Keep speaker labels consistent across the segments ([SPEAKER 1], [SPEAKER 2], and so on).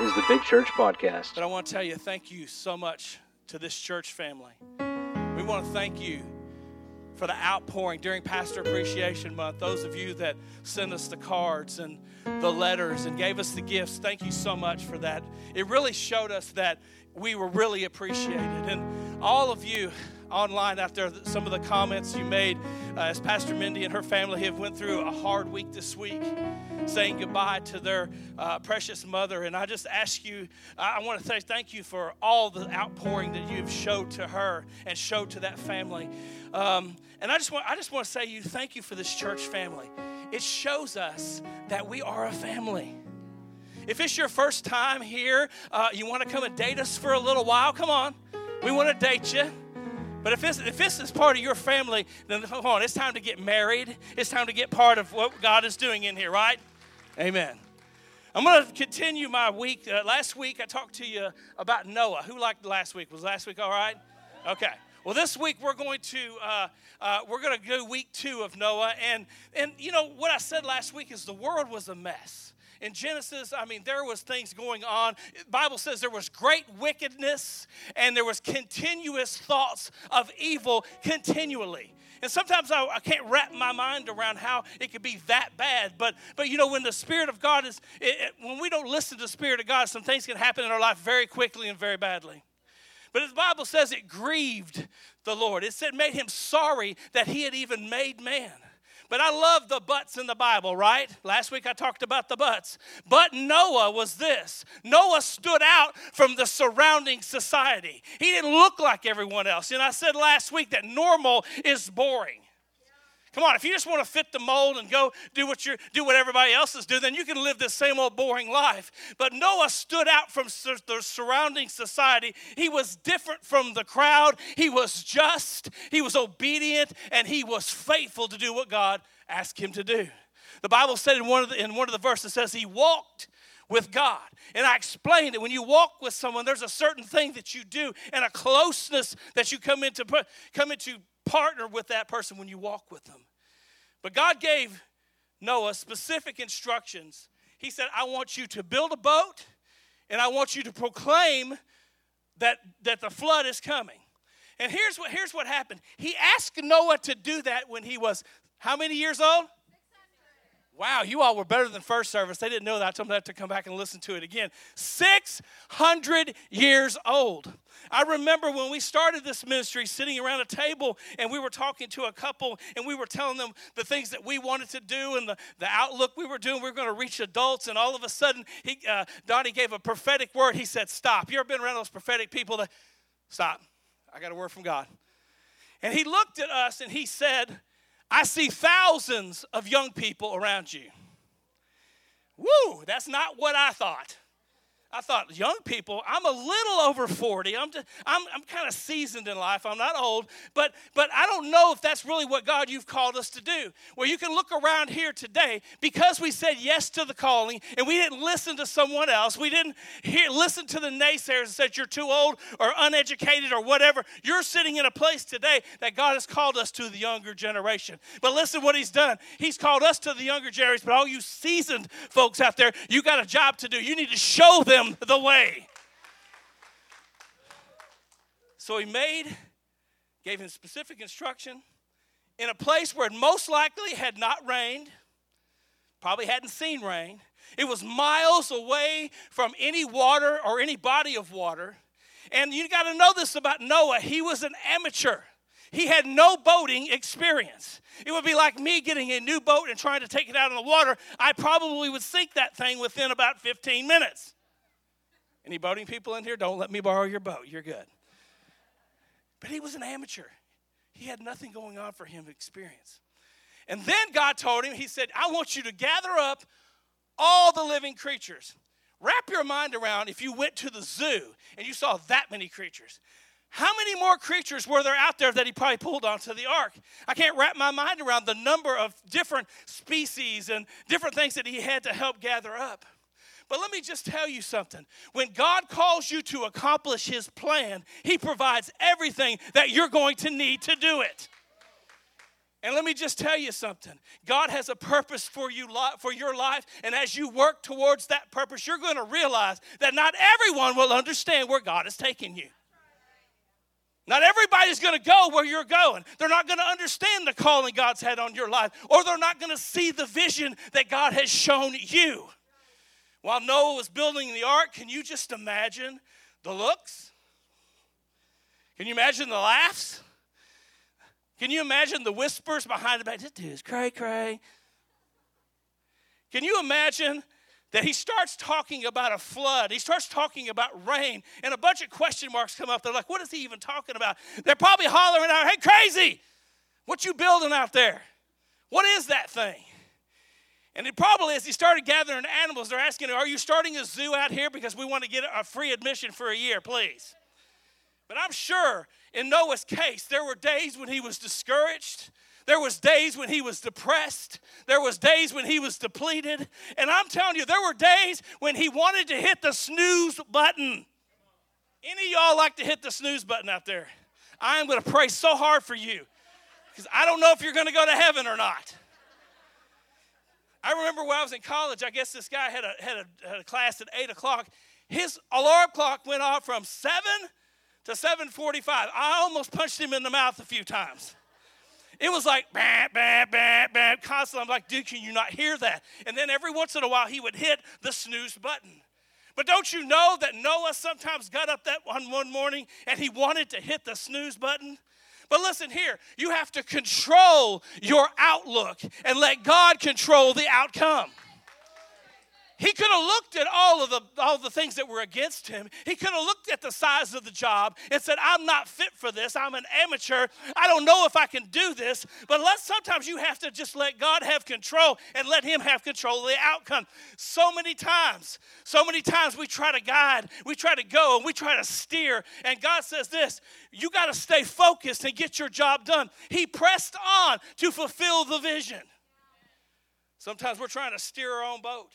[SPEAKER 1] is the Big Church Podcast.
[SPEAKER 2] But I want to tell you, thank you so much to this church family. We want to thank you for the outpouring during Pastor Appreciation Month. Those of you that sent us the cards and the letters and gave us the gifts, thank you so much for that. It really showed us that we were really appreciated. And all of you, online there some of the comments you made uh, as pastor mindy and her family have went through a hard week this week saying goodbye to their uh, precious mother and i just ask you i want to say thank you for all the outpouring that you've showed to her and showed to that family um, and i just want i just want to say you thank you for this church family it shows us that we are a family if it's your first time here, uh, you want to come and date us for a little while, come on. We want to date you. But if this, if this is part of your family, then hold on, it's time to get married. It's time to get part of what God is doing in here, right? Amen. I'm going to continue my week. Uh, last week I talked to you about Noah. Who liked last week? Was last week all right? Okay. Well, this week we're going to uh, uh, we're going to go week two of Noah, and and you know what I said last week is the world was a mess in Genesis, I mean, there was things going on. The Bible says there was great wickedness and there was continuous thoughts of evil continually. And sometimes I, I, can't wrap my mind around how it could be that bad. But, but you know, when the Spirit of God is, it, it, when we don't listen to the Spirit of God, some things can happen in our life very quickly and very badly. But the Bible says it grieved the Lord. It said, made him sorry that he had even made man. But I love the buts in the Bible, right? Last week I talked about the buts. But Noah was this Noah stood out from the surrounding society. He didn't look like everyone else. And I said last week that normal is boring. Come on, if you just want to fit the mold and go do what you do what everybody else is doing, then you can live this same old boring life. But Noah stood out from the surrounding society. He was different from the crowd. He was just, he was obedient, and he was faithful to do what God asked him to do. The Bible said in one of the, in one of the verses says he walked with God. And I explained that when you walk with someone, there's a certain thing that you do and a closeness that you come into come into partner with that person when you walk with them. But God gave Noah specific instructions. He said, I want you to build a boat and I want you to proclaim that, that the flood is coming. And here's what, here's what happened. He asked Noah to do that when he was how many years old? Wow, you all were better than first service. They didn't know that. I told them to come back and listen to it again. 600 years old. I remember when we started this ministry sitting around a table and we were talking to a couple and we were telling them the things that we wanted to do and the, the outlook we were doing. We were going to reach adults, and all of a sudden, he, uh, Donnie gave a prophetic word. He said, Stop. You ever been around those prophetic people that, stop. I got a word from God. And he looked at us and he said, I see thousands of young people around you. Woo, that's not what I thought. I thought, young people, I'm a little over 40. I'm, I'm, I'm kind of seasoned in life. I'm not old, but, but I don't know if that's really what God you've called us to do. Well, you can look around here today because we said yes to the calling and we didn't listen to someone else. We didn't hear, listen to the naysayers and said you're too old or uneducated or whatever. You're sitting in a place today that God has called us to the younger generation. But listen what He's done. He's called us to the younger generation, but all you seasoned folks out there, you got a job to do. You need to show them them the way. So he made, gave him specific instruction in a place where it most likely had not rained, probably hadn't seen rain. It was miles away from any water or any body of water. And you got to know this about Noah. He was an amateur. He had no boating experience. It would be like me getting a new boat and trying to take it out in the water. I probably would sink that thing within about 15 minutes. Any boating people in here? Don't let me borrow your boat. You're good. But he was an amateur. He had nothing going on for him experience. And then God told him, He said, I want you to gather up all the living creatures. Wrap your mind around if you went to the zoo and you saw that many creatures. How many more creatures were there out there that he probably pulled onto the ark? I can't wrap my mind around the number of different species and different things that he had to help gather up. But let me just tell you something. When God calls you to accomplish His plan, He provides everything that you're going to need to do it. And let me just tell you something. God has a purpose for you for your life, and as you work towards that purpose, you're going to realize that not everyone will understand where God is taking you. Not everybody's going to go where you're going. They're not going to understand the calling God's had on your life, or they're not going to see the vision that God has shown you. While Noah was building the ark, can you just imagine the looks? Can you imagine the laughs? Can you imagine the whispers behind the back? This dude is cray cray. Can you imagine that he starts talking about a flood. He starts talking about rain, and a bunch of question marks come up. They're like, what is he even talking about? They're probably hollering out, hey, crazy, what you building out there? What is that thing? And it probably, is, he started gathering animals, they're asking, Are you starting a zoo out here? Because we want to get a free admission for a year, please. But I'm sure in Noah's case, there were days when he was discouraged. There was days when he was depressed. There was days when he was depleted. And I'm telling you, there were days when he wanted to hit the snooze button. Any of y'all like to hit the snooze button out there? I am going to pray so hard for you because I don't know if you're going to go to heaven or not. I remember when I was in college, I guess this guy had a, had a, had a class at 8 o'clock. His alarm clock went off from 7 to 7.45. I almost punched him in the mouth a few times. It was like, bah, bah, bah, bah, constantly. I'm like, dude, can you not hear that? And then every once in a while, he would hit the snooze button. But don't you know that Noah sometimes got up that one, one morning and he wanted to hit the snooze button? But listen here, you have to control your outlook and let God control the outcome. He could have looked at all of the all the things that were against him. He could have looked at the size of the job and said, "I'm not fit for this. I'm an amateur. I don't know if I can do this." But let sometimes you have to just let God have control and let him have control of the outcome. So many times, so many times we try to guide, we try to go, and we try to steer, and God says this, you got to stay focused and get your job done. He pressed on to fulfill the vision. Sometimes we're trying to steer our own boat.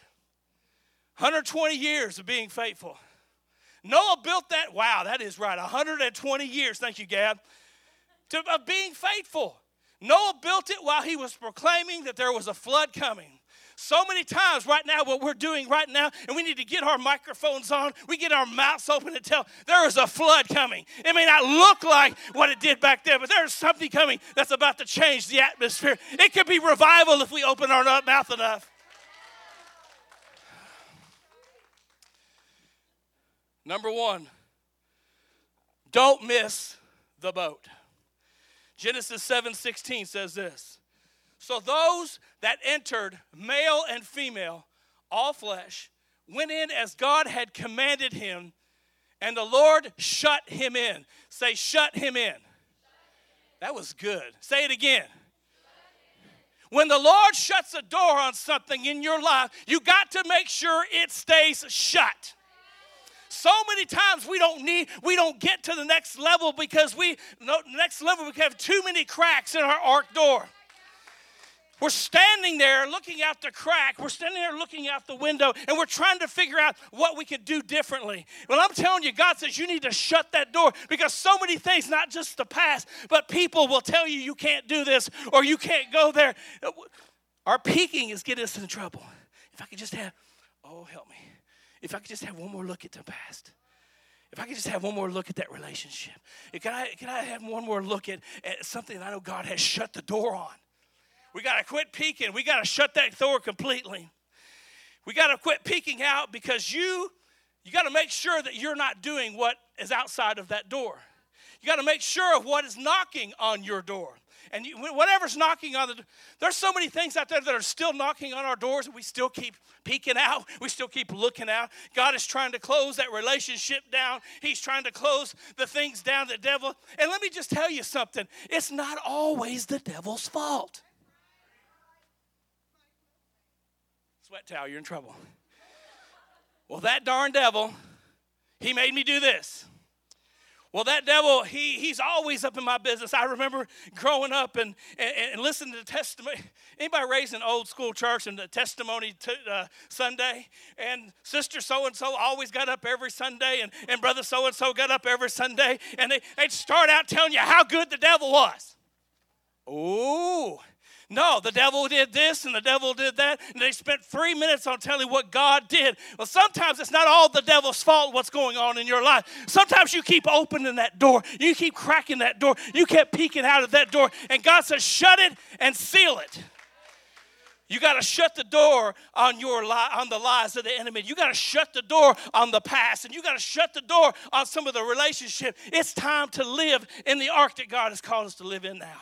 [SPEAKER 2] 120 years of being faithful. Noah built that. Wow, that is right. 120 years. Thank you, Gab. To, of being faithful. Noah built it while he was proclaiming that there was a flood coming. So many times right now, what we're doing right now, and we need to get our microphones on, we get our mouths open and tell there is a flood coming. It may not look like what it did back then, but there's something coming that's about to change the atmosphere. It could be revival if we open our mouth enough. Number one, don't miss the boat. Genesis 7:16 says this. So those that entered, male and female, all flesh, went in as God had commanded him, and the Lord shut him in. Say, shut him in. That was good. Say it again. When the Lord shuts a door on something in your life, you got to make sure it stays shut so many times we don't need we don't get to the next level because we no, next level we have too many cracks in our ark door we're standing there looking out the crack. We're standing there looking out the window and we're trying to figure out what we could do differently. Well, I'm telling you, God says you need to shut that door because so many things, not just the past, but people will tell you you can't do this or you can't go there. Our peeking is getting us in trouble. If I could just have, oh, help me if I could just have one more look at the past. If I could just have one more look at that relationship. Can I, can I have one more look at, at something I know God has shut the door on? We got to quit peeking. We got to shut that door completely. We got to quit peeking out because you you got to make sure that you're not doing what is outside of that door. You got to make sure of what is knocking on your door. And you, whatever's knocking on the there's so many things out there that are still knocking on our doors and we still keep peeking out. We still keep looking out. God is trying to close that relationship down. He's trying to close the things down the devil. And let me just tell you something. It's not always the devil's fault. Sweat towel, you're in trouble. Well, that darn devil, he made me do this. Well, that devil, he, he's always up in my business. I remember growing up and, and, and listening to testimony. Anybody raised in old school church and the testimony to, uh, Sunday? And sister so and so always got up every Sunday, and, and brother so and so got up every Sunday, and they, they'd start out telling you how good the devil was. Oh, no, the devil did this and the devil did that, and they spent three minutes on telling what God did. Well, sometimes it's not all the devil's fault what's going on in your life. Sometimes you keep opening that door, you keep cracking that door, you kept peeking out of that door, and God says, shut it and seal it. You got to shut the door on your on the lies of the enemy. You got to shut the door on the past, and you got to shut the door on some of the relationship. It's time to live in the ark that God has called us to live in now.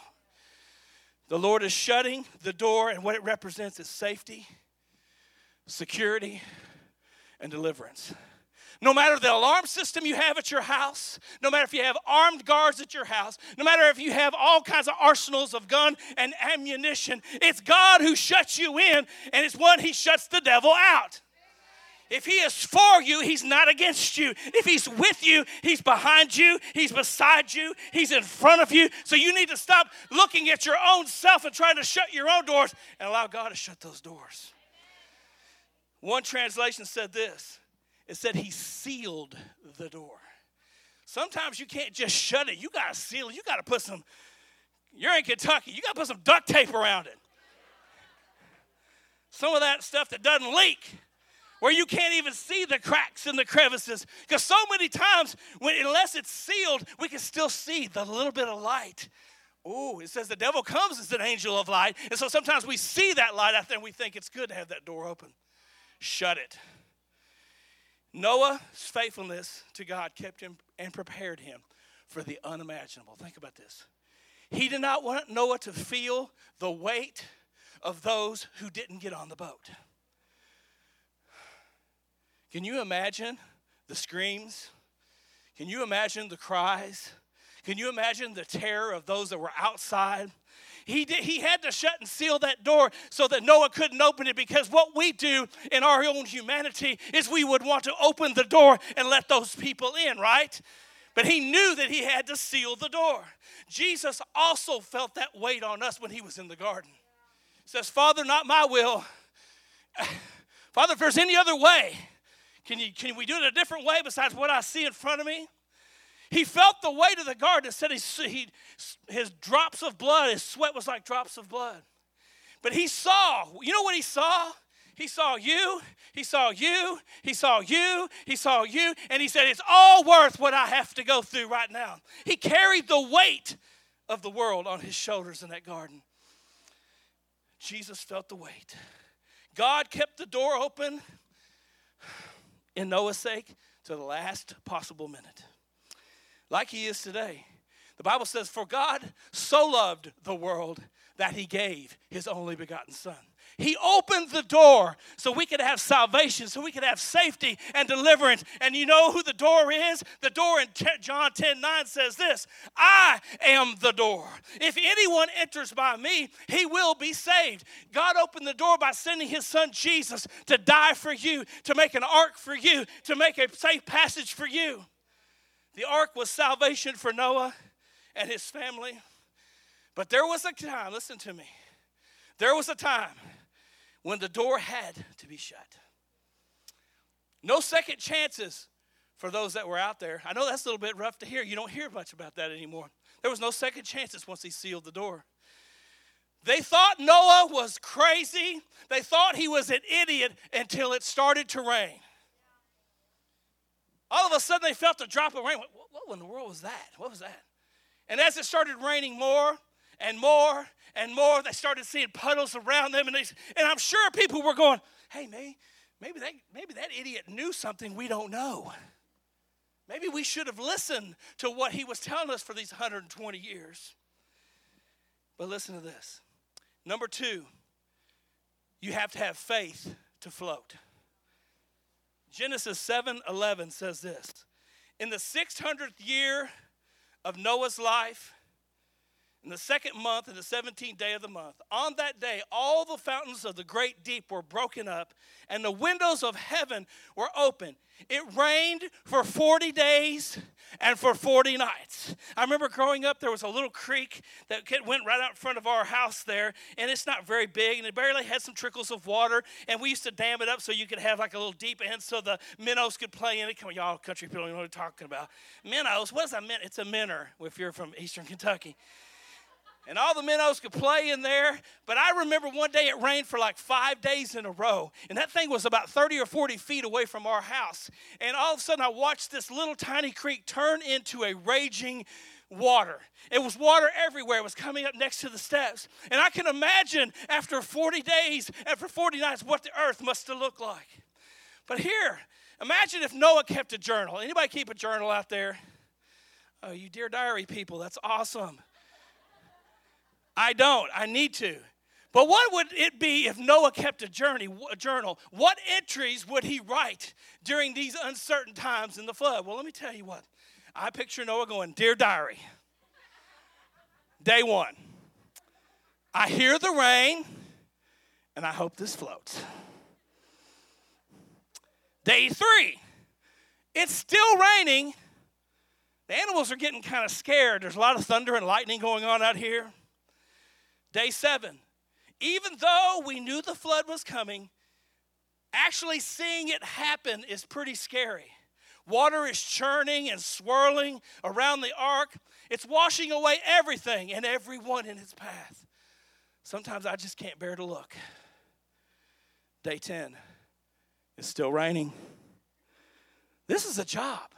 [SPEAKER 2] The Lord is shutting the door, and what it represents is safety, security, and deliverance. No matter the alarm system you have at your house, no matter if you have armed guards at your house, no matter if you have all kinds of arsenals of gun and ammunition, it's God who shuts you in, and it's one He shuts the devil out. If he is for you, he's not against you. If he's with you, he's behind you, he's beside you, he's in front of you. So you need to stop looking at your own self and trying to shut your own doors and allow God to shut those doors. One translation said this it said he sealed the door. Sometimes you can't just shut it, you got to seal it. You got to put some, you're in Kentucky, you got to put some duct tape around it. Some of that stuff that doesn't leak where you can't even see the cracks and the crevices. Because so many times, when unless it's sealed, we can still see the little bit of light. Oh, it says the devil comes as an angel of light. And so sometimes we see that light out there and we think it's good to have that door open. Shut it. Noah's faithfulness to God kept him and prepared him for the unimaginable. Think about this. He did not want Noah to feel the weight of those who didn't get on the boat. Can you imagine the screams? Can you imagine the cries? Can you imagine the terror of those that were outside? He, did, he had to shut and seal that door so that Noah couldn't open it because what we do in our own humanity is we would want to open the door and let those people in, right? But he knew that he had to seal the door. Jesus also felt that weight on us when he was in the garden. He says, Father, not my will. Father, if there's any other way, can, you, can we do it a different way besides what I see in front of me? He felt the weight of the garden. It said he, he, his drops of blood, his sweat was like drops of blood. But he saw, you know what he saw? He saw you, he saw you, he saw you, he saw you, and he said, It's all worth what I have to go through right now. He carried the weight of the world on his shoulders in that garden. Jesus felt the weight. God kept the door open in Noah's sake to the last possible minute, like he is today. The Bible says, For God so loved the world that he gave his only begotten Son. He opened the door so we could have salvation, so we could have safety and deliverance. And you know who the door is? The door in John 10 9 says this I am the door. If anyone enters by me, he will be saved. God opened the door by sending his son Jesus to die for you, to make an ark for you, to make a safe passage for you. The ark was salvation for Noah and his family. But there was a time, listen to me, there was a time when the door had to be shut. No second chances for those that were out there. I know that's a little bit rough to hear. You don't hear much about that anymore. There was no second chances once he sealed the door. They thought Noah was crazy. They thought he was an idiot until it started to rain. All of a sudden, they felt a drop of rain. What, what in the world was that? What was that? And as it started raining more and more and more. They started seeing puddles around them, and, they, and I'm sure people were going, "Hey, maybe, maybe that, maybe that idiot knew something we don't know. Maybe we should have listened to what he was telling us for these 120 years." But listen to this. Number two, you have to have faith to float. Genesis 7 11 says this In the 600th year of Noah's life, in the second month, in the 17th day of the month, on that day, all the fountains of the great deep were broken up, and the windows of heaven were open. It rained for 40 days and for 40 nights. I remember growing up, there was a little creek that went right out in front of our house there, and it's not very big, and it barely had some trickles of water. And we used to dam it up so you could have like a little deep end so the minnows could play in it. Come on, y'all country people, you know what I'm talking about. Minnows, what does that? Mean? It's a minnow if you're from eastern Kentucky. And all the minnows could play in there. But I remember one day it rained for like five days in a row, and that thing was about 30 or 40 feet away from our house. And all of a sudden, I watched this little tiny creek turn into a raging water. It was water everywhere. It was coming up next to the steps. And I can imagine after 40 days, after 40 nights, what the earth must have looked like. But here, imagine if Noah kept a journal. Anybody keep a journal out there? Oh, you dear diary people, that's awesome. I don't. I need to. But what would it be if Noah kept a journey, a journal? What entries would he write during these uncertain times in the flood? Well, let me tell you what. I picture Noah going, Dear diary, day one, I hear the rain and I hope this floats. Day three, it's still raining. The animals are getting kind of scared. There's a lot of thunder and lightning going on out here. Day seven, even though we knew the flood was coming, actually seeing it happen is pretty scary. Water is churning and swirling around the ark. It's washing away everything and everyone in its path. Sometimes I just can't bear to look. Day 10, it's still raining. This is a job.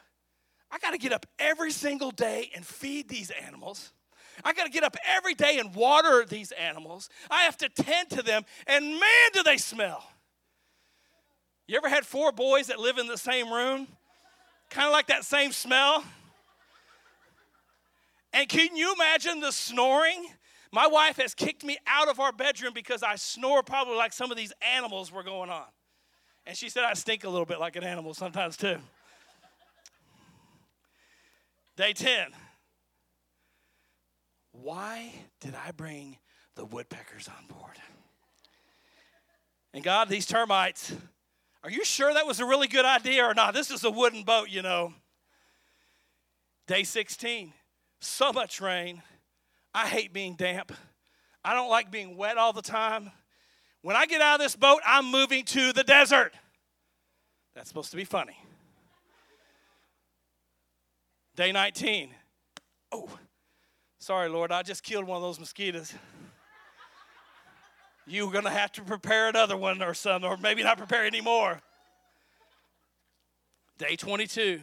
[SPEAKER 2] I got to get up every single day and feed these animals. I got to get up every day and water these animals. I have to tend to them, and man, do they smell. You ever had four boys that live in the same room? Kind of like that same smell. And can you imagine the snoring? My wife has kicked me out of our bedroom because I snore probably like some of these animals were going on. And she said I stink a little bit like an animal sometimes too. Day 10. Why did I bring the woodpeckers on board? And God, these termites, are you sure that was a really good idea or not? This is a wooden boat, you know. Day 16, so much rain. I hate being damp. I don't like being wet all the time. When I get out of this boat, I'm moving to the desert. That's supposed to be funny. Day 19. Oh, sorry, Lord, I just killed one of those mosquitoes you're going to have to prepare another one or something, or maybe not prepare anymore. Day 22,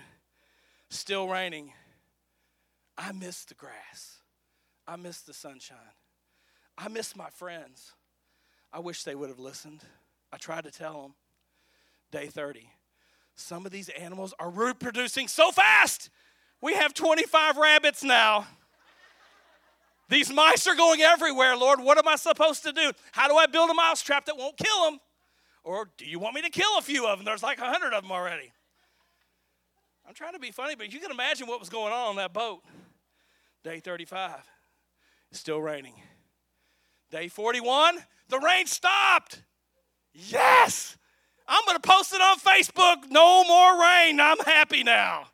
[SPEAKER 2] still raining. I miss the grass. I miss the sunshine. I miss my friends. I wish they would have listened. I tried to tell them. Day 30. Some of these animals are reproducing so fast. We have 25 rabbits now. These mice are going everywhere, Lord. What am I supposed to do? How do I build a mouse trap that won't kill them? Or do you want me to kill a few of them? There's like a hundred of them already. I'm trying to be funny, but you can imagine what was going on on that boat. Day 35, it's still raining. Day 41, the rain stopped. Yes! I'm going to post it on Facebook. No more rain. I'm happy now.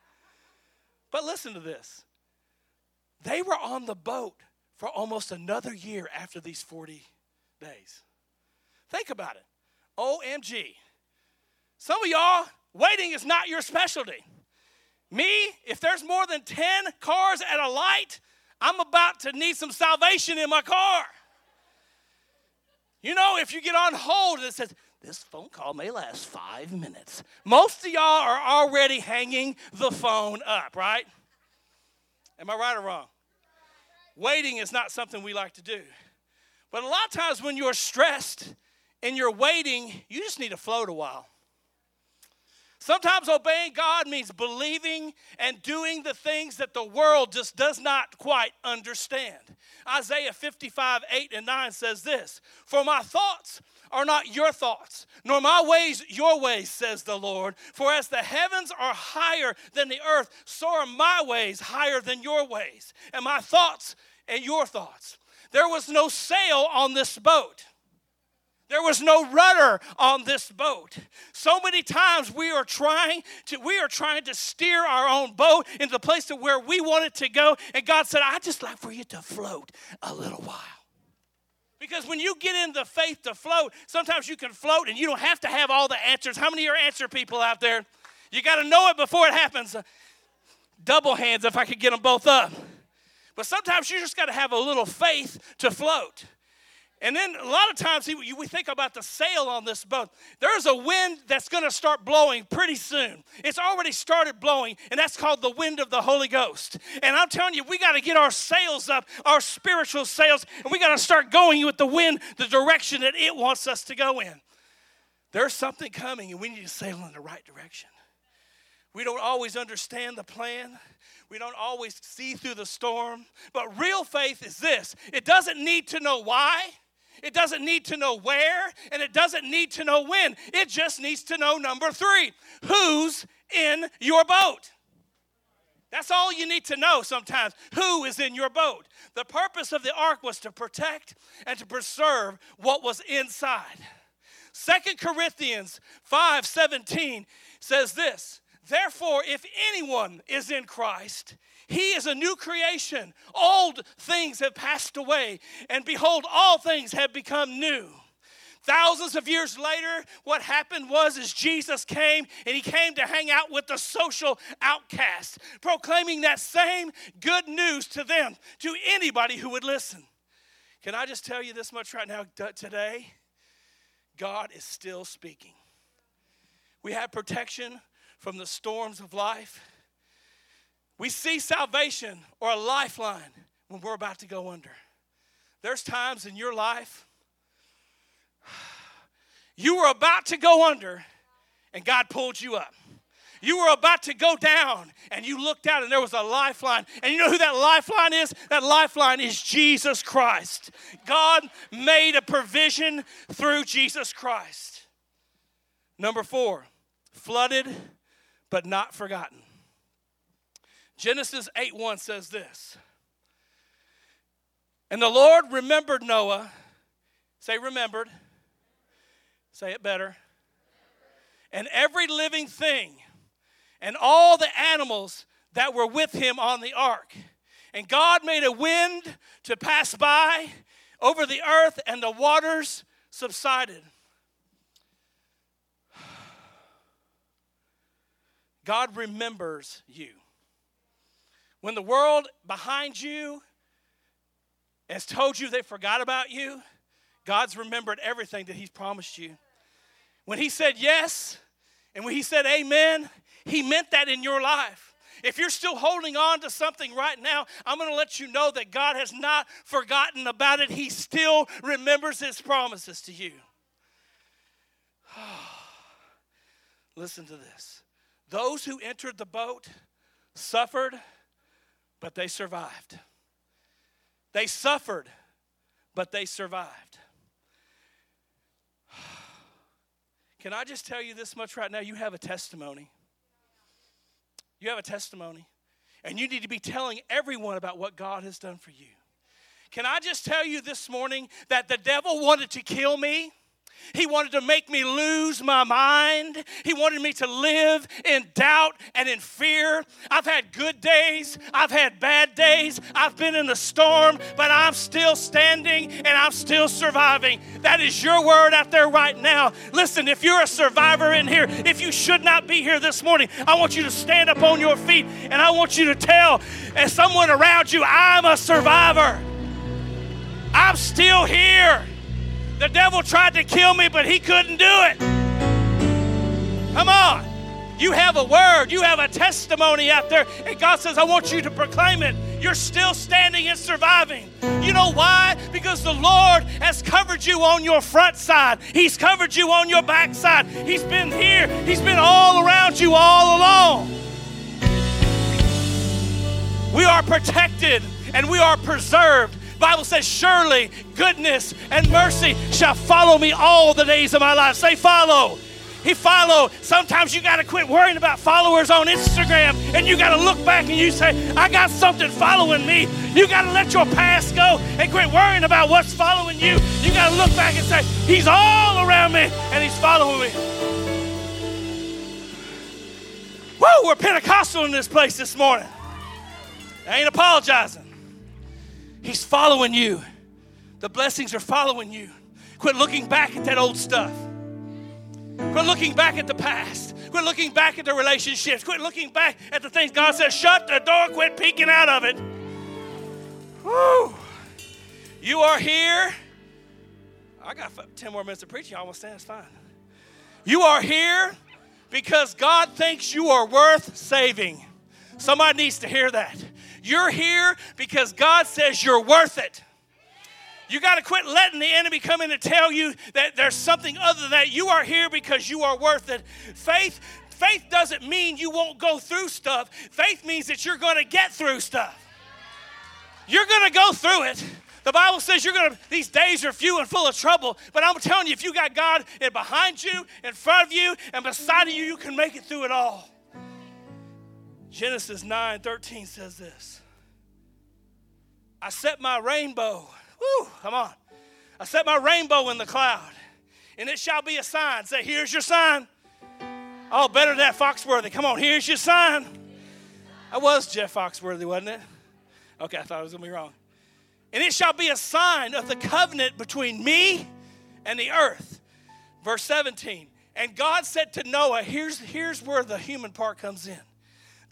[SPEAKER 2] But listen to this. They were on the boat for almost another year after these 40 days. Think about it. OMG. Some of y'all, waiting is not your specialty. Me, if there's more than 10 cars at a light, I'm about to need some salvation in my car. You know, if you get on hold and it says, this phone call may last five minutes, most of y'all are already hanging the phone up, right? Am I right or wrong? Waiting is not something we like to do. But a lot of times when you're stressed and you're waiting, you just need to float a while. Sometimes obeying God means believing and doing the things that the world just does not quite understand. Isaiah 55, 8 and 9 says this For my thoughts are not your thoughts, nor my ways your ways, says the Lord. For as the heavens are higher than the earth, so are my ways higher than your ways, and my thoughts and your thoughts. There was no sail on this boat. There was no rudder on this boat. So many times we are trying to we are trying to steer our own boat into the place to where we want it to go. And God said, I just like for you to float a little while. Because when you get in the faith to float, sometimes you can float and you don't have to have all the answers. How many are answer people out there? You got to know it before it happens. Double hands if I could get them both up. But sometimes you just got to have a little faith to float. And then a lot of times we think about the sail on this boat. There's a wind that's going to start blowing pretty soon. It's already started blowing, and that's called the wind of the Holy Ghost. And I'm telling you, we got to get our sails up, our spiritual sails, and we got to start going with the wind, the direction that it wants us to go in. There's something coming, and we need to sail in the right direction. We don't always understand the plan. We don't always see through the storm. But real faith is this it doesn't need to know why. It doesn't need to know where, and it doesn't need to know when. It just needs to know number three who's in your boat. That's all you need to know sometimes. Who is in your boat? The purpose of the ark was to protect and to preserve what was inside. Second Corinthians 5 17 says this Therefore, if anyone is in Christ, he is a new creation. Old things have passed away, and behold, all things have become new. Thousands of years later, what happened was is Jesus came and he came to hang out with the social outcasts, proclaiming that same good news to them, to anybody who would listen. Can I just tell you this much right now today? God is still speaking. We have protection from the storms of life. We see salvation or a lifeline when we're about to go under. There's times in your life you were about to go under and God pulled you up. You were about to go down and you looked out and there was a lifeline. And you know who that lifeline is? That lifeline is Jesus Christ. God made a provision through Jesus Christ. Number four, flooded but not forgotten. Genesis 8 1 says this And the Lord remembered Noah. Say, remembered. Say it better. And every living thing and all the animals that were with him on the ark. And God made a wind to pass by over the earth, and the waters subsided. God remembers you. When the world behind you has told you they forgot about you, God's remembered everything that He's promised you. When He said yes and when He said amen, He meant that in your life. If you're still holding on to something right now, I'm going to let you know that God has not forgotten about it. He still remembers His promises to you. Listen to this. Those who entered the boat suffered, but they survived. They suffered, but they survived. Can I just tell you this much right now? You have a testimony. You have a testimony. And you need to be telling everyone about what God has done for you. Can I just tell you this morning that the devil wanted to kill me? He wanted to make me lose my mind. He wanted me to live in doubt and in fear. I've had good days, I've had bad days, I've been in the storm, but I'm still standing and I'm still surviving. That is your word out there right now. Listen, if you're a survivor in here, if you should not be here this morning, I want you to stand up on your feet and I want you to tell someone around you, I'm a survivor. I'm still here. The devil tried to kill me, but he couldn't do it. Come on. You have a word, you have a testimony out there, and God says, I want you to proclaim it. You're still standing and surviving. You know why? Because the Lord has covered you on your front side, He's covered you on your back side. He's been here, He's been all around you all along. We are protected and we are preserved Bible says, Surely goodness and mercy shall follow me all the days of my life. Say, follow. He follow. Sometimes you got to quit worrying about followers on Instagram and you got to look back and you say, I got something following me. You got to let your past go and quit worrying about what's following you. You got to look back and say, He's all around me and He's following me. Whoa, we're Pentecostal in this place this morning. I ain't apologizing. He's following you. The blessings are following you. Quit looking back at that old stuff. Quit looking back at the past. Quit looking back at the relationships. Quit looking back at the things God says, shut the door, quit peeking out of it. Woo! You are here. I got 10 more minutes of preaching. I almost stand. It's fine. You are here because God thinks you are worth saving. Somebody needs to hear that. You're here because God says you're worth it. You got to quit letting the enemy come in and tell you that there's something other than that. You are here because you are worth it. Faith faith doesn't mean you won't go through stuff. Faith means that you're going to get through stuff. You're going to go through it. The Bible says you're going to, these days are few and full of trouble. But I'm telling you, if you got God in behind you, in front of you, and beside of you, you can make it through it all. Genesis 9 13 says this I set my rainbow, woo, come on. I set my rainbow in the cloud, and it shall be a sign. Say, here's your sign. Oh, better than that, Foxworthy. Come on, here's your sign. I was Jeff Foxworthy, wasn't it? Okay, I thought I was going to be wrong. And it shall be a sign of the covenant between me and the earth. Verse 17. And God said to Noah, here's, here's where the human part comes in.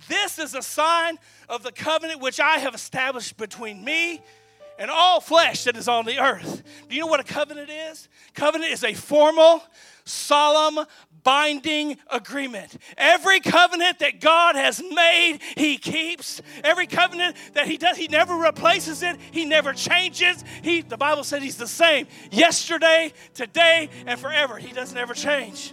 [SPEAKER 2] This is a sign of the covenant which I have established between me and all flesh that is on the earth. Do you know what a covenant is? Covenant is a formal, solemn, binding agreement. Every covenant that God has made, He keeps. Every covenant that He does, He never replaces it. He never changes. He, the Bible said He's the same yesterday, today, and forever. He doesn't ever change.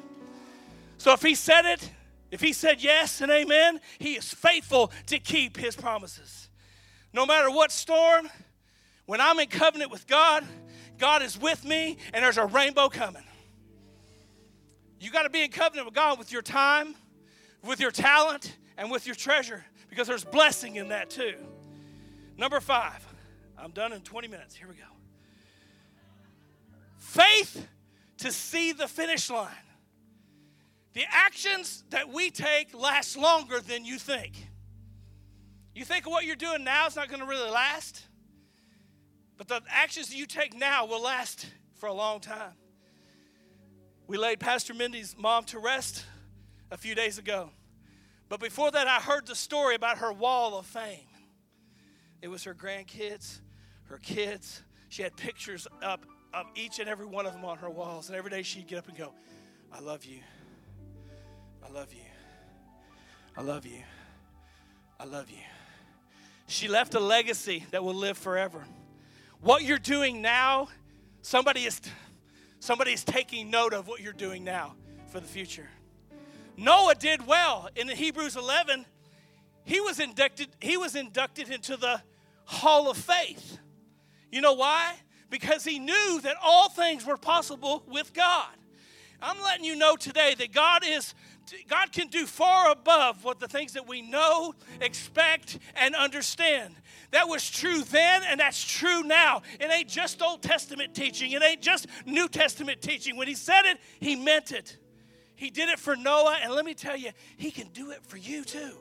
[SPEAKER 2] So if He said it, if He said yes and amen, He is faithful to keep His promises. No matter what storm, when I'm in covenant with God, God is with me, and there's a rainbow coming. You got to be in covenant with God with your time, with your talent, and with your treasure because there's blessing in that too. Number five, I'm done in 20 minutes. Here we go. Faith to see the finish line. The actions that we take last longer than you think. You think what you're doing now is not going to really last, but the actions you take now will last for a long time. We laid Pastor Mindy's mom to rest a few days ago. But before that, I heard the story about her wall of fame. It was her grandkids, her kids. She had pictures up of each and every one of them on her walls. And every day she'd get up and go, I love you. I love you. I love you. I love you. She left a legacy that will live forever. What you're doing now, somebody is Somebody's taking note of what you're doing now for the future. Noah did well. In Hebrews 11, he was inducted, he was inducted into the hall of faith. You know why? Because he knew that all things were possible with God. I'm letting you know today that God is God can do far above what the things that we know, expect, and understand. That was true then, and that's true now. It ain't just Old Testament teaching, it ain't just New Testament teaching. When he said it, he meant it. He did it for Noah, and let me tell you, he can do it for you too.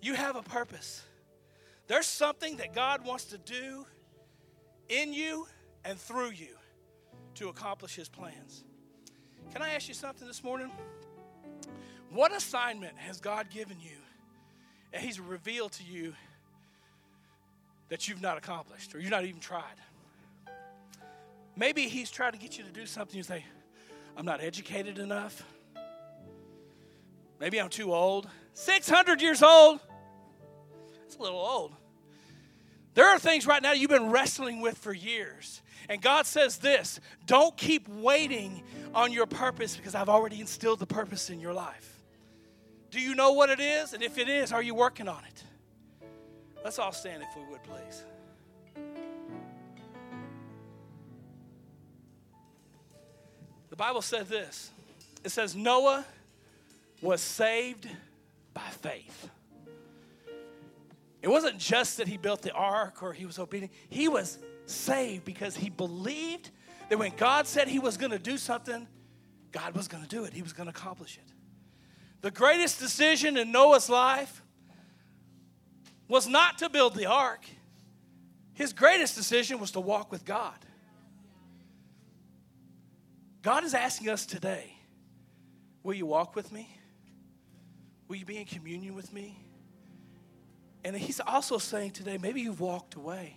[SPEAKER 2] You have a purpose. There's something that God wants to do in you and through you to accomplish his plans. Can I ask you something this morning? What assignment has God given you and he's revealed to you that you've not accomplished or you've not even tried. Maybe he's trying to get you to do something you say, I'm not educated enough. Maybe I'm too old. 600 years old. That's a little old. There are things right now you've been wrestling with for years. And God says this don't keep waiting on your purpose because I've already instilled the purpose in your life. Do you know what it is? And if it is, are you working on it? Let's all stand if we would, please. The Bible says this it says, Noah was saved by faith. It wasn't just that he built the ark or he was obedient, he was saved because he believed that when God said he was going to do something, God was going to do it, he was going to accomplish it. The greatest decision in Noah's life was not to build the ark. His greatest decision was to walk with God. God is asking us today will you walk with me? Will you be in communion with me? And he's also saying today, maybe you've walked away.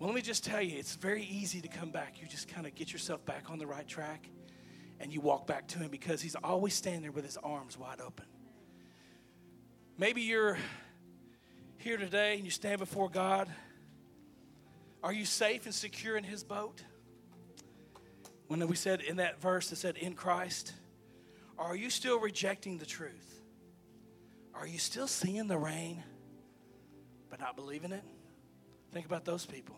[SPEAKER 2] Well, let me just tell you, it's very easy to come back. You just kind of get yourself back on the right track and you walk back to him because he's always standing there with his arms wide open. Maybe you're here today and you stand before God. Are you safe and secure in his boat? When we said in that verse, it said, in Christ. Are you still rejecting the truth? Are you still seeing the rain but not believing it? Think about those people.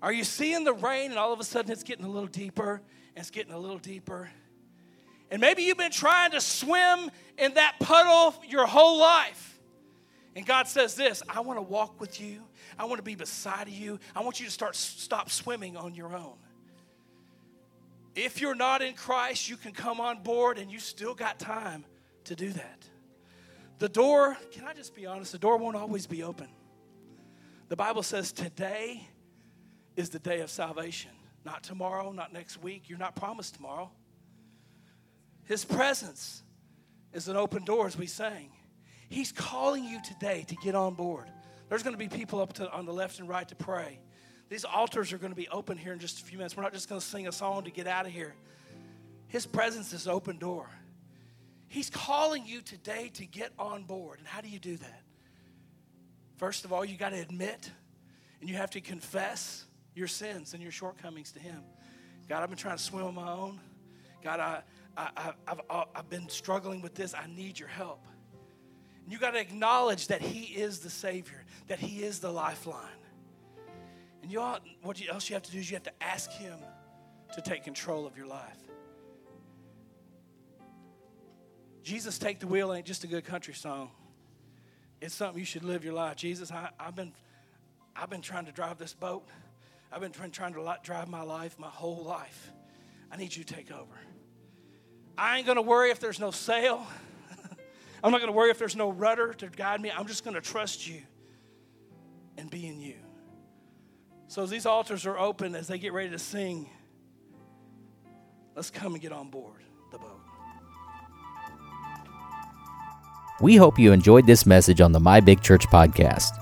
[SPEAKER 2] Are you seeing the rain and all of a sudden it's getting a little deeper it's getting a little deeper? And maybe you've been trying to swim in that puddle your whole life. And God says this I want to walk with you. I want to be beside you. I want you to start stop swimming on your own. If you're not in Christ, you can come on board and you still got time to do that. The door, can I just be honest? The door won't always be open. The Bible says today is the day of salvation. Not tomorrow, not next week. You're not promised tomorrow. His presence is an open door, as we sang. He's calling you today to get on board. There's going to be people up to, on the left and right to pray. These altars are going to be open here in just a few minutes. We're not just going to sing a song to get out of here. His presence is open door. He's calling you today to get on board. And how do you do that? First of all, you got to admit and you have to confess your sins and your shortcomings to Him. God, I've been trying to swim on my own. God, I, I, have uh, I've been struggling with this. I need your help. And you got to acknowledge that He is the Savior, that He is the lifeline. And you ought, what else you have to do is you have to ask Him to take control of your life. Jesus Take the Wheel ain't just a good country song. It's something you should live your life. Jesus, I, I, have been, I've been trying to drive this boat. I've been trying, to drive my life my whole life. I need you to take over. I ain't going to worry if there's no sail. I'm not going to worry if there's no rudder to guide me. I'm just going to trust you and be in you. So as these altars are open, as they get ready to sing, let's come and get on board the boat.
[SPEAKER 1] We hope you enjoyed this message on the My Big Church podcast.